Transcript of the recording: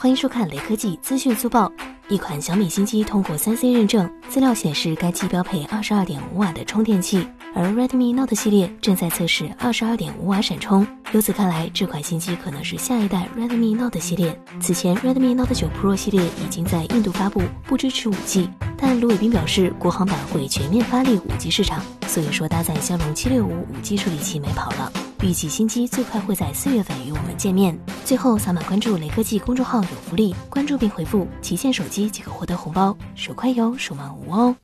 欢迎收看雷科技资讯速报。一款小米新机通过三 C 认证，资料显示该机标配二十二点五瓦的充电器，而 Redmi Note 系列正在测试二十二点五瓦闪充。由此看来，这款新机可能是下一代 Redmi Note 系列。此前，Redmi Note 9 Pro 系列已经在印度发布，不支持 5G。但卢伟斌表示，国行版会全面发力 5G 市场，所以说搭载骁龙七六五 5G 处理器没跑了。预计新机最快会在四月份与我们见面。最后扫码关注雷科技公众号有福利，关注并回复“旗舰手机”即可获得红包，手快有，手慢无哦。